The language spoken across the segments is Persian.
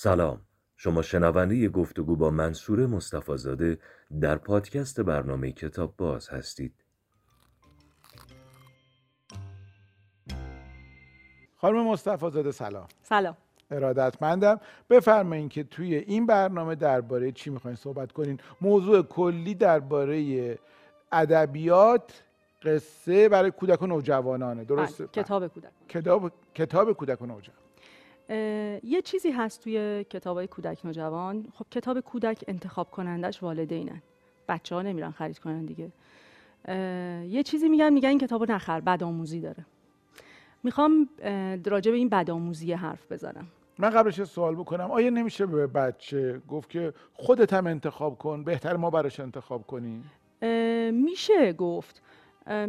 سلام. شما شنونده گفتگو با منصور مصطفی زاده در پادکست برنامه کتاب باز هستید. خانم مصطفی زاده سلام. سلام. ارادتمندم بفرمایید که توی این برنامه درباره چی می‌خواین صحبت کنین. موضوع کلی درباره ادبیات قصه برای کودک و نوجوانانه درسته بله، کتاب کودک کتاب کتاب کودک و نوجوان یه چیزی هست توی کتابای کودک نوجوان. خب کتاب کودک انتخاب کنندش والدینن. بچه ها نمیرن خرید کنن دیگه. یه چیزی میگن میگن این کتاب رو نخر بدآموزی داره. می‌خوام راجع به این بدآموزی حرف بزنم. من قبلش سوال بکنم. آیا نمیشه به بچه گفت که خودت هم انتخاب کن بهتر ما براش انتخاب کنیم؟ میشه گفت.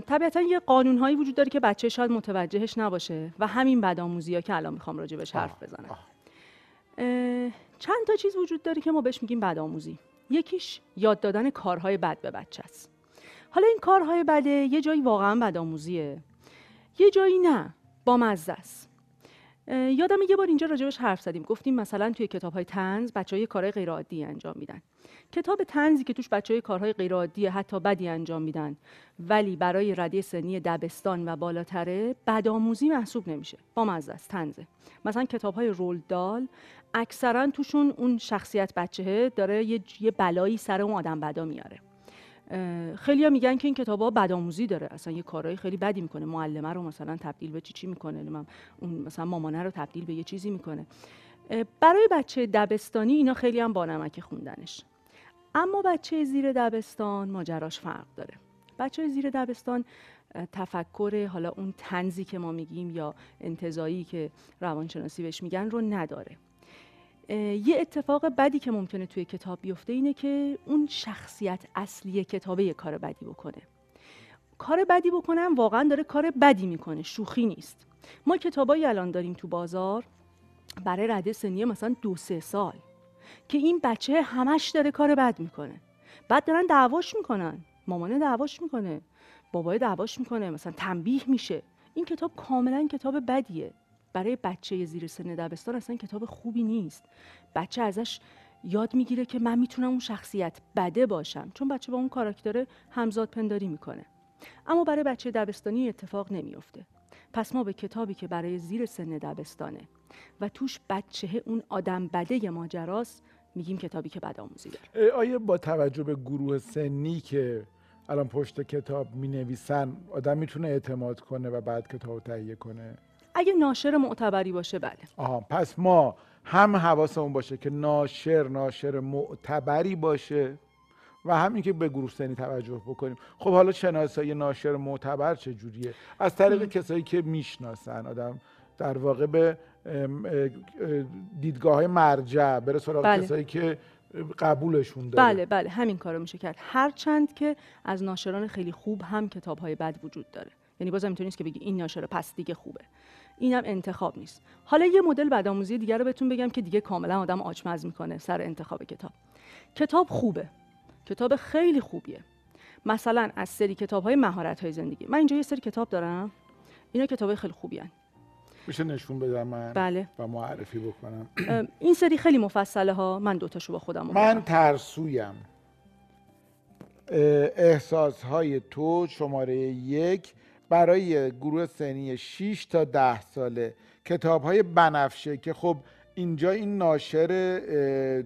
طبیعتا یه قانونهایی وجود داره که بچه شاید متوجهش نباشه و همین بدآموزی ها که الان می‌خوام راجع بهش حرف بزنم. چند تا چیز وجود داره که ما بهش میگیم بدآموزی. یکیش یاد دادن کارهای بد به بچه است. حالا این کارهای بده یه جایی واقعا بدآموزیه یه جایی نه با مزه است. یادم یه بار اینجا راجبش حرف زدیم. گفتیم مثلا توی کتاب های تنز بچه های کارهای غیر عادی انجام میدن. کتاب تنزی که توش بچه های کارهای غیر عادی حتی بدی انجام میدن ولی برای رده سنی دبستان و بالاتره بدآموزی محسوب نمیشه. با مزه است تنزه مثلا کتاب های رول دال اکثرا توشون اون شخصیت بچهه داره یه, یه بلایی سر اون آدم بدا میاره. خیلی میگن که این کتاب ها بدآموزی داره. اصلا یه کارهای خیلی بدی می‌کنه. معلمه رو مثلا تبدیل به چی چی می‌کنه؟ اون مثلا مامانه رو تبدیل به یه چیزی می‌کنه. برای بچه دبستانی اینا خیلی هم بانمک خوندنش. اما بچه زیر دبستان ماجراش فرق داره. بچه زیر دبستان تفکر حالا اون تنزی که ما میگیم یا انتظایی که روانشناسی بهش میگن رو نداره. یه اتفاق بدی که ممکنه توی کتاب بیفته اینه که اون شخصیت اصلی کتابه یه کار بدی بکنه. کار بدی بکنم واقعا داره کار بدی می‌کنه شوخی نیست. ما کتابایی الان داریم تو بازار برای رده سنی مثلا دو سه سال که این بچه همش داره کار بد می‌کنه. بعد دارن دعواش می‌کنن مامانه دعواش می‌کنه بابای دعواش می‌کنه مثلا تنبیه میشه. این کتاب کاملا کتاب بدیه. برای بچه زیر سن دبستان اصلا کتاب خوبی نیست. بچه ازش یاد می‌گیره که من می‌تونم اون شخصیت بده باشم چون بچه با اون کاراکتر همزاد پنداری می‌کنه. اما برای بچه دبستانی اتفاق نمیافته. پس ما به کتابی که برای زیر سن دبستانه و توش بچه اون آدم بده ماجراست میگیم کتابی که بدآموزی داره اه، آیا با توجه به گروه سنی که الان پشت کتاب می نویسن آدم می‌تونه اعتماد کنه و بعد کتاب تهیه کنه؟ اگه ناشر معتبری باشه بله. آها پس ما هم حواسمون باشه که ناشر ناشر معتبری باشه و همین که به گروه سنی توجه بکنیم. خب حالا شناسایی ناشر معتبر چه جوریه؟ از طریق کسایی که می‌شناسن آدم در واقع به دیدگاه های مرجع بره سراغ بله. کسایی که قبولشون داره. بله بله همین کارو میشه کرد. هرچند که از ناشران خیلی خوب هم کتاب های بد وجود داره. یعنی بازم اینطوری نیست که بگی این ناشر پس دیگه خوبه. اینم انتخاب نیست. حالا یه مدل بدآموزی دیگر رو بهتون بگم که دیگه کاملا آدم آچمز می‌کنه سر انتخاب کتاب. کتاب خوبه. کتاب خیلی خوبیه. مثلا از سری کتاب های مهارت های زندگی. من اینجا یه سری کتاب دارم. اینا کتاب خیلی خوبی هن. میشه نشون بدم من بله. و معرفی بکنم؟ این سری خیلی مفصله ها من دوتاشو با خودم من آوردم. ترسویم. احساس های تو شماره یک برای گروه سنی 6 تا 10 ساله. کتاب های بنفشه که خب اینجا این ناشر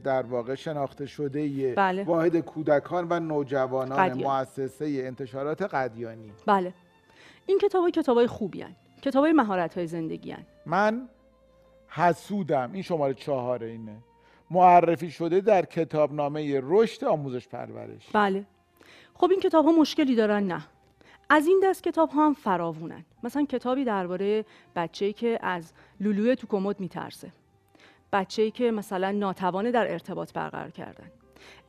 در واقع شناخته شده بله. واحد کودکان و نوجوانان قدیان. مؤسسه انتشارات قدیانی. بله. این کتاب های کتاب های خوبی هن. کتاب های مهارت های زندگی هن. من حسودم. این شماره چهاره اینه. معرفی شده در کتابنامه رشد آموزش پرورش. بله. خب این کتاب ها مشکلی دارن؟ نه. از این دست کتاب ها هم فراوونن. مثلا کتابی درباره بچه‌ای که از لولوی تو کمد میترسه. بچه‌ای که مثلا ناتوانه در ارتباط برقرار کردن.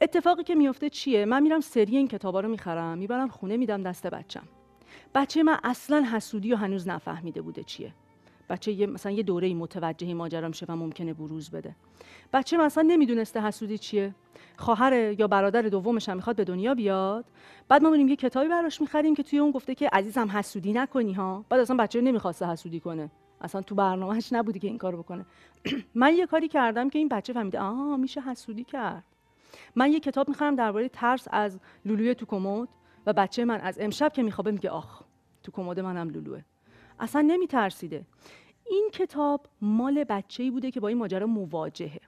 اتفاقی که میفته چیه؟ من میرم سری این کتابا رو می‌خرم می‌برم خونه میدم دست بچم بچه من اصلا حسودی و هنوز نفهمیده بوده چیه. بچه یه مثلا یه دوره متوجه ماجرا میشه و ممکنه بروز بده. بچه مثلا نمی‌دونسته حسودی چیه. خواهر یا برادر دومش هم می‌خواد به دنیا بیاد. بعد ما میریم یه کتابی براش می‌خریم که توی اون گفته که عزیزم حسودی نکنی ها. بعد اصلا بچه نمی‌خواسته حسودی کنه. اصلا تو برنامهش نبودی که این کارو بکنه. من یه کاری کردم که این بچه فهمیده آها میشه حسودی کرد. من یه کتاب می‌خرم درباره ترس از لولوی تو کمد و بچه من از امشب که میخوابه میگه آخ تو کمد منم لولوه. اصلا نمیترسیده. این کتاب مال بچه ای بوده که با این ماجرا مواجهه.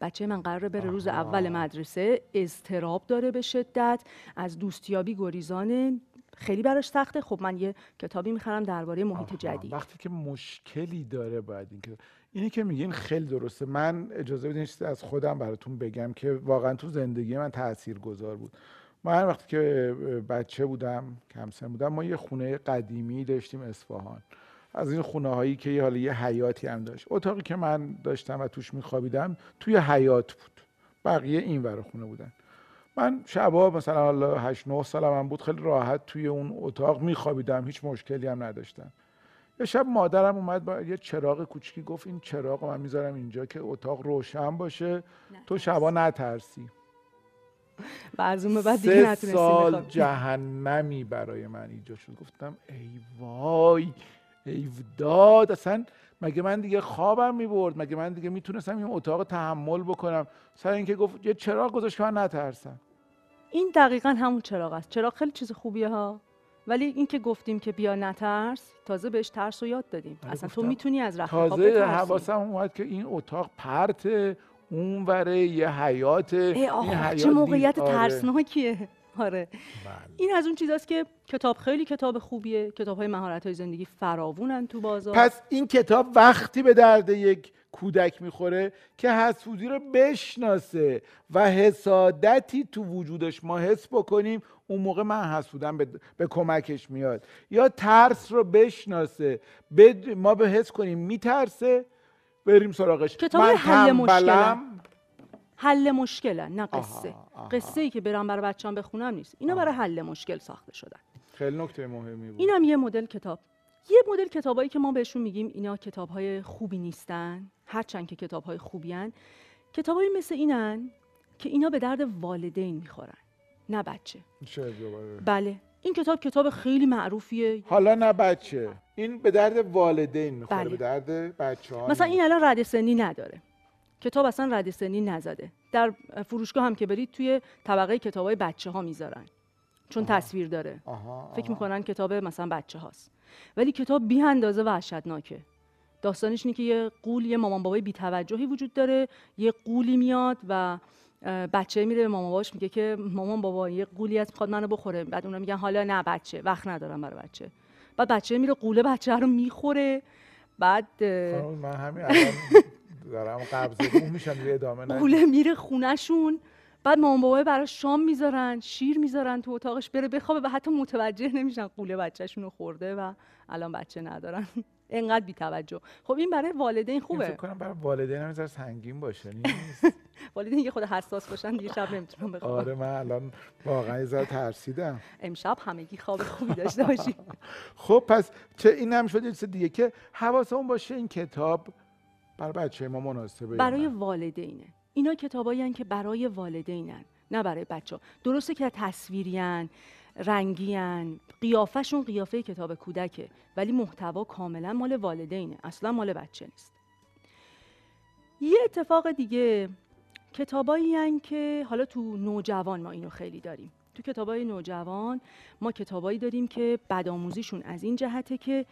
بچه من قراره بره روز اول مدرسه اضطراب داره به شدت از دوستیابی گریزانه خیلی براش سخته. خب من یه کتابی می‌خرم درباره محیط جدید. وقتی که مشکلی داره باید این که اینی که میگین خیلی درسته. من اجازه بدین چیزی از خودم براتون بگم که واقعا تو زندگی من تأثیر گذار بود. من وقتی که بچه بودم کم سن بودم ما یه خونه قدیمی داشتیم اصفهان. از این خونه هایی که یه حالا یه حیاتی هم داشت. اتاقی که من داشتم و توش میخوابیدم توی حیات بود. بقیه این ور خونه بودن. من شبا مثلا حالا 8 9 سالم هم بود خیلی راحت توی اون اتاق میخوابیدم. هیچ مشکلی هم نداشتم. یه شب مادرم اومد با یه چراغ کوچیکی گفت این چراغ رو من می‌ذارم اینجا که اتاق روشن باشه تو شبا نترسی. و از اون بعد دیگه سه نتونستی سال. جهنمی برای من ایجاد شد. گفتم ای وای ای داد اصلا مگه من دیگه خوابم می‌برد؟ مگه من دیگه می‌تونستم این اتاق تحمل بکنم؟ سر اینکه گفت یه چراغ گذاشت که من نترسم. این دقیقا همون چراغ است. چراغ خیلی چیز خوبیه ها. ولی این که گفتیم که بیا نترس تازه بهش ترس رو یاد دادیم. بله، اصلا تو. می‌تونی از رخت خواب تازه. حواسم اومد که این اتاق پرت اون وره یه حیات ای این حیات چه موقعیت آره. ترسناکیه. آره. بله. این از اون چیزاست که کتاب خیلی کتاب خوبیه. کتاب های مهارت های زندگی فراوونن تو بازار. پس این کتاب وقتی به درد یک کودک می‌خوره که حسودی رو بشناسه و حسادتی تو وجودش ما حس بکنیم اون موقع من حسودم به, به کمکش میاد. یا ترس رو بشناسه بد- ما به حس کنیم میترسه بریم سراغش. کتاب من حل تنبلم حل مشکلن نه قصه. آها، آها. قصه ای که برم برای بچه‌ام بخونم نیست. اینا برای حل مشکل ساخته شدن. خیلی نکته مهمی بود. اینم یه مدل کتاب. یه مدل کتابایی که ما بهشون میگیم اینا کتابهای خوبی نیستن. هرچند که کتابهای خوبیان کتابایی مثل اینن که اینا به درد والدین می‌خورن. نه بچه. بله. این کتاب کتاب خیلی معروفیه. حالا نه بچه. این به درد والدین می‌خوره بله. به درد بچه ها مثلا این الان رد سنی نداره. کتاب اصلا رد سنی نزده. در فروشگاه هم که برید توی طبقه کتابای بچه ها می‌ذارن. چون تصویر داره. آها، فکر آها. می‌کنن کتاب مثلا بچه هاست ولی کتاب بی اندازه وحشتناکه. داستانش اینه که یه قول یه مامان بابای بی‌توجهی وجود داره. یه قولی میاد و بچه میره به مامان باباش میگه که مامان بابا یه قولی هست می‌خواد منو بخوره. بعد اونا میگن حالا نه بچه وقت ندارم برای بچه. بعد بچه میره قوله بچه رو می‌خوره. بعد خانم، من همین دارم قبض میشم ادامه ندید. قوله میره خونهشون. بعد مامان بابای براش شام می‌ذارن شیر می‌ذارن تو اتاقش بره بخوابه و حتی متوجه نمیشن قوله بچهشون رو خورده و الان بچه ندارن. انقدر بی توجه خب این برای والدین خوبه. فکر کنم برای والدین هم سنگین باشه نیست؟ والدین یه خود حساس باشن دیگه شب نمی‌تونن بخوابن آره من الان واقعا یه ترسیدم. امشب همگی خواب خوبی داشته باشی خب پس چه این هم شد یه چیز دیگه که حواسمون باشه این کتاب برای بچه ما مناسبه برای نه. والدینه. اینا کتابایی که برای والدینن نه برای بچه درسته که تصویریان رنگیان قیافشون قیافه کتاب کودکه ولی محتوا کاملا مال والدینه. اصلا مال بچه نیست. یه اتفاق دیگه کتابایی که حالا تو نوجوان ما اینو خیلی داریم. تو کتابای نوجوان ما کتابایی داریم که بدآموزیشون از این جهته که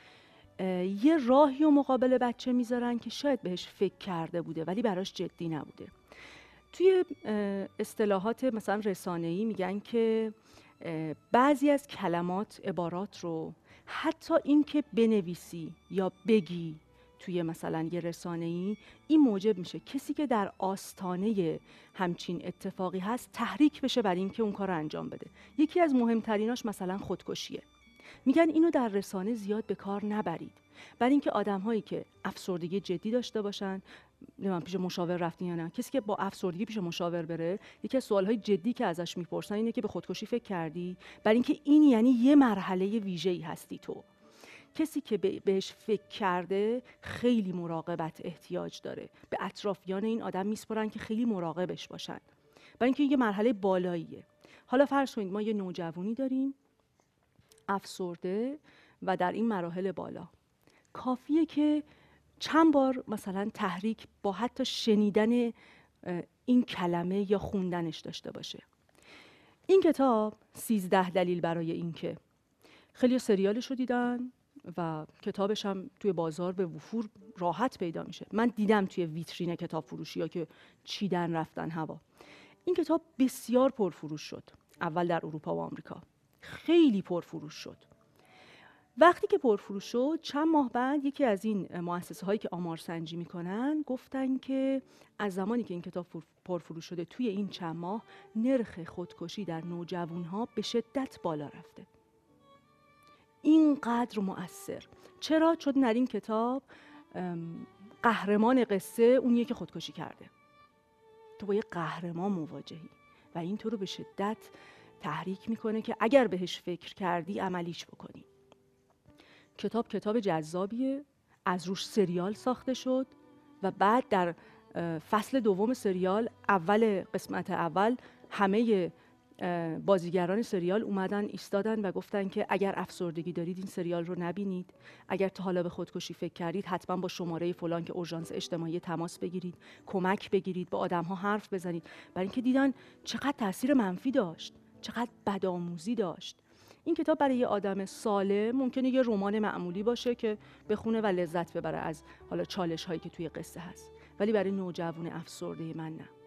یه راهی و مقابل بچه می‌ذارن که شاید بهش فکر کرده بوده ولی براش جدی نبوده. توی اصطلاحات مثلا رسانه‌ای میگن که بعضی از کلمات عبارات رو حتی اینکه بنویسی یا بگی توی مثلا یه رسانه‌ای این موجب میشه. کسی که در آستانه همچین اتفاقی هست تحریک بشه برای اینکه اون کار انجام بده. یکی از مهمتریناش مثلا خودکشیه. میگن اینو در رسانه زیاد به کار نبرید. برای اینکه آدم هایی که افسردگی جدی داشته باشن نمی‌دونم پیش مشاور رفتین یا نه کسی که با افسردگی پیش مشاور بره یکی از سوالهای جدی که ازش می‌پرسن اینه که به خودکشی فکر کردی؟ برای اینکه این یعنی یه مرحله ویژه‌ای هستی تو. کسی که به- بهش فکر کرده خیلی مراقبت احتیاج داره. به اطرافیان این آدم میسپرن که خیلی مراقبش باشن. برای اینکه یه مرحله بالاییه. حالا فرض کنید ما یه نوجوانی داریم افسرده و در این مراحل بالا. کافیه که چند بار مثلا تحریک با حتی شنیدن این کلمه یا خوندنش داشته باشه. این کتاب سیزده دلیل برای اینکه. خیلی سریالش رو دیدن. و کتابش هم توی بازار به وفور راحت پیدا میشه. من دیدم توی ویترین کتاب فروشی ها که چیدن رفتن هوا. این کتاب بسیار پرفروش شد. اول در اروپا و آمریکا. خیلی پرفروش شد. وقتی که پرفروش شد چند ماه بعد یکی از این مؤسسه هایی که آمار سنجی می‌کنن گفتن که از زمانی که این کتاب پرفروش شده توی این چند ماه نرخ خودکشی در نوجوان ها به شدت بالا رفته. اینقدر مؤثر. چرا؟ چون در این کتاب قهرمان قصه اونیه که خودکشی کرده. تو با یه قهرمان مواجهی و این تو رو به شدت تحریک می‌کنه که اگر بهش فکر کردی عملیش بکنی. کتاب کتاب جذابیه از روش سریال ساخته شد و بعد در فصل دوم سریال اول قسمت اول همه بازیگران سریال اومدن ایستادن و گفتن که اگر افسردگی دارید این سریال رو نبینید. اگر تا حالا به خودکشی فکر کردید حتما با شماره فلان که اورژانس اجتماعی تماس بگیرید کمک بگیرید با آدم ها حرف بزنید. برای اینکه دیدن چقدر تاثیر منفی داشت چقدر بدآموزی داشت. این کتاب برای یه آدم ساله ممکنه یه رمان معمولی باشه که بخونه و لذت ببره از حالا چالش هایی که توی قصه هست. ولی برای نوجوان افسرده من نه.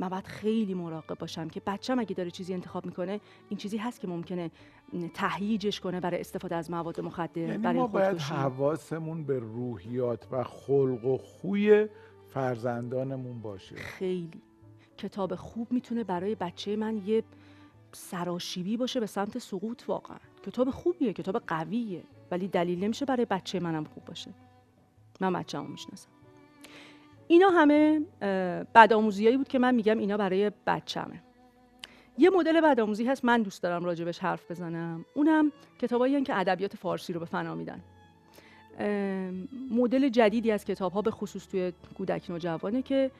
من باید خیلی مراقب باشم که بچم اگه داره چیزی انتخاب می‌کنه این چیزی هست که ممکنه تهییجش کنه برای استفاده از مواد مخدر یعنی برای ما باید حواسمون به روحیات و خلق و خوی فرزندانمون باشه. خیلی. کتاب خوب می‌تونه برای بچه من یه سراشیبی باشه به سمت سقوط واقعا. کتاب خوبیه کتاب قویه ولی دلیل نمیشه برای بچه منم خوب باشه. من بچه‌مو می‌شناسم. اینا همه بدآموزیایی بود که من میگم اینا برای بچمه. یه مدل بدآموزی هست من دوست دارم راجبش حرف بزنم. اونم کتابایی که ادبیات فارسی رو به فنا میدن. مدل جدیدی از کتاب ها به خصوص توی کودک نوجوانه که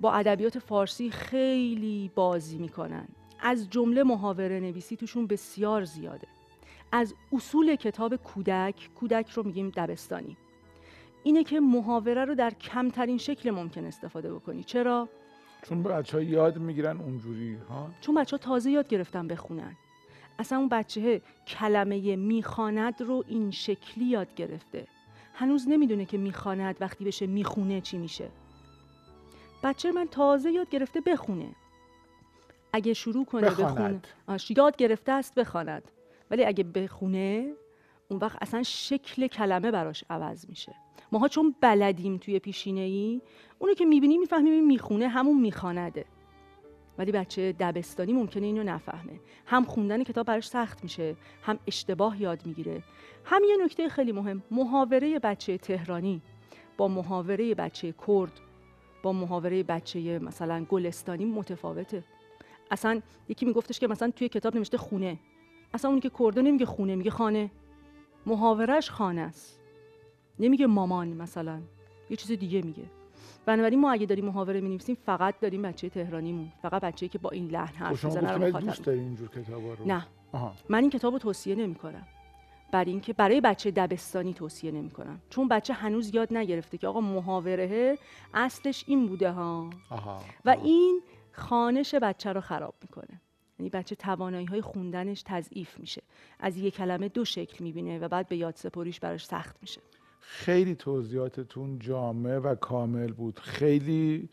با ادبیات فارسی خیلی بازی می‌کنن. از جمله محاوره نویسی توشون بسیار زیاده. از اصول کتاب کودک کودک رو میگیم دبستانی. اینه که محاوره رو در کمترین شکل ممکن استفاده بکنی. چرا؟ چون بچه ها یاد می‌گیرن اونجوری ها؟ چون بچه ها تازه یاد گرفتن بخونن. اصلا اون بچه کلمه می‌خواند رو این شکلی یاد گرفته. هنوز نمی‌دونه که می‌خواند وقتی بشه می‌خونه چی میشه. بچه من تازه یاد گرفته بخونه. اگه شروع کنه. بخونه. یاد گرفته است بخواند. ولی اگه بخونه اون وقت اصلا شکل کلمه براش عوض میشه. ماها چون بلدیم توی پیشینه ای اونو که می‌بینیم می‌فهمیم می‌خونه همون میخوانده ولی بچه دبستانی ممکنه اینو نفهمه. هم خوندن کتاب براش سخت میشه هم اشتباه یاد می‌گیره. هم یه نکته خیلی مهم محاوره بچه تهرانی. با محاوره بچه کرد با محاوره بچه مثلا گلستانی متفاوته. اصلا یکی میگفتش که مثلا توی کتاب نوشته خونه. اصلا اونی که کرده نمیگه خونه میگه خانه. محاورش خانه است. نمیگه مامان مثلا. یه چیز دیگه میگه. بنابراین ما اگه داریم محاوره می‌نویسیم فقط داریم بچه تهرانیمون. فقط بچه‌ای که با این لحن خب حرف شما می‌زنه رو دوست داری اینجور کتابا رو؟ نه. آها. من این کتاب رو توصیه نمی کنم برای اینکه برای بچه دبستانی توصیه نمی کنم چون بچه هنوز یاد نگرفته که آقا محاوره اصلش این بوده ها. آها. و. این خانش بچه رو خراب می‌کنه. یعنی بچه توانایی های خوندنش تضعیف میشه. از یک کلمه دو شکل می‌بینه و بعد به یاد سپریش براش سخت میشه. خیلی توضیحاتتون جامع و کامل بود. خیلی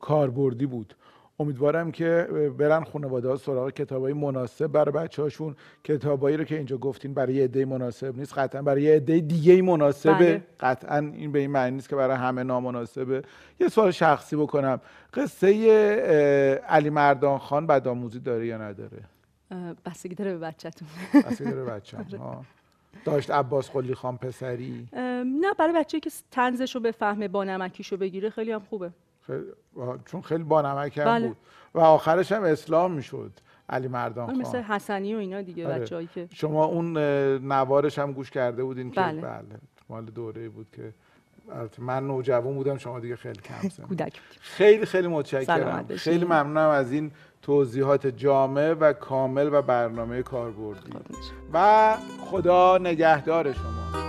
کاربردی بود. امیدوارم که برن خانواده ها سراغ کتابای مناسب. برای بچه هاشون کتابایی رو که اینجا گفتین برای یه عده مناسب نیست. قطعا برای یه عده دیگه مناسبه. بله. قطعا این به این معنی نیست که برای همه نامناسبه. یه سوال شخصی بکنم. قصه علی مردان خان بدآموزی داره یا نداره؟ بستگی داره به بچهتون. اصلا داره بچه ها داشت عباس قلی خان پسری؟ نه برای بچه که تنزش رو بفهمه با نمکیش رو بگیره خیلی هم خوبه. خیلی- چون خیلی بانمک هم بله. بود و آخرش هم اسلام می‌شد علی مردان آره، مثل خان حسنی و اینا دیگه آره. بچه‌ای که شما اون نوارش هم گوش کرده بودین که بله. بله مال دوره بود که من نوجوان بودم شما دیگه خیلی کم سن کودک خیلی خیلی متشکرم. خیلی ممنونم از این توضیحات جامع و کامل و برنامه کاربردی قربونت. و خدا نگهدار شما